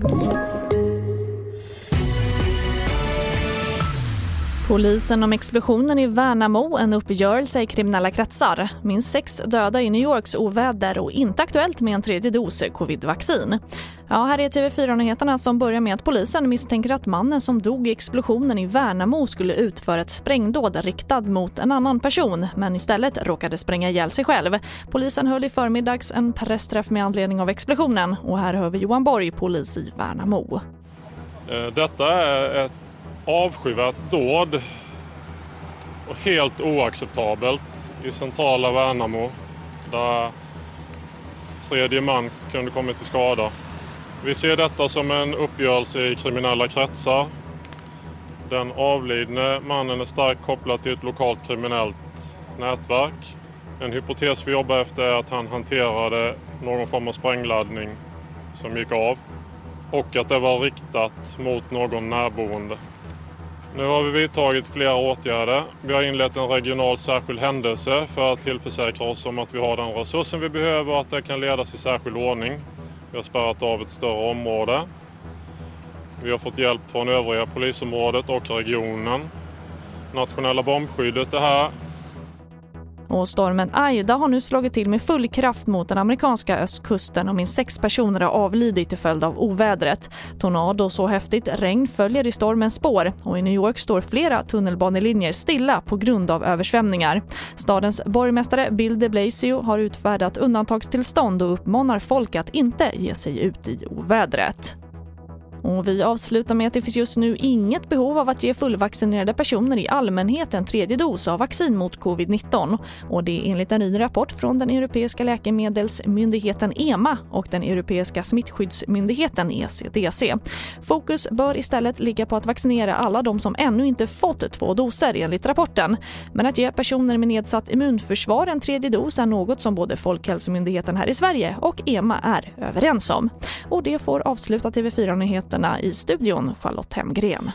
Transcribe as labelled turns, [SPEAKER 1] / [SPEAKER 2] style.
[SPEAKER 1] Thank you. Polisen om explosionen i Värnamo, en uppgörelse i kriminella kretsar. Minst sex döda i New Yorks oväder och inte aktuellt med en tredje dos covidvaccin. Ja, här är TV4-nyheterna som börjar med att polisen misstänker att mannen som dog i explosionen i Värnamo skulle utföra ett sprängdåd riktad mot en annan person men istället råkade spränga ihjäl sig själv. Polisen höll i förmiddags en pressträff med anledning av explosionen och här hör vi Johan Borg, polis i Värnamo.
[SPEAKER 2] Eh, detta är ett avskyvärt dåd och helt oacceptabelt i centrala Värnamo där tredje man kunde kommit till skada. Vi ser detta som en uppgörelse i kriminella kretsar. Den avlidne mannen är starkt kopplad till ett lokalt kriminellt nätverk. En hypotes vi jobbar efter är att han hanterade någon form av sprängladdning som gick av och att det var riktat mot någon närboende. Nu har vi vidtagit flera åtgärder. Vi har inlett en regional särskild händelse för att tillförsäkra oss om att vi har den resursen vi behöver och att det kan ledas i särskild ordning. Vi har spärrat av ett större område. Vi har fått hjälp från övriga polisområdet och regionen. Nationella bombskyddet är här
[SPEAKER 1] och stormen Aida har nu slagit till med full kraft mot den amerikanska östkusten och minst sex personer har avlidit till följd av ovädret. Tornado och så häftigt regn följer i stormens spår och i New York står flera tunnelbanelinjer stilla på grund av översvämningar. Stadens borgmästare Bill de Blasio har utfärdat undantagstillstånd och uppmanar folk att inte ge sig ut i ovädret. Och vi avslutar med att det finns just nu inget behov av att ge fullvaccinerade personer i allmänhet en tredje dos av vaccin mot covid-19. Och det är enligt en ny rapport från den europeiska läkemedelsmyndigheten EMA och den europeiska smittskyddsmyndigheten ECDC. Fokus bör istället ligga på att vaccinera alla de som ännu inte fått två doser enligt rapporten. Men att ge personer med nedsatt immunförsvar en tredje dos är något som både Folkhälsomyndigheten här i Sverige och EMA är överens om. Och det får avsluta TV4 Nyheterna i studion Charlotte Hemgren.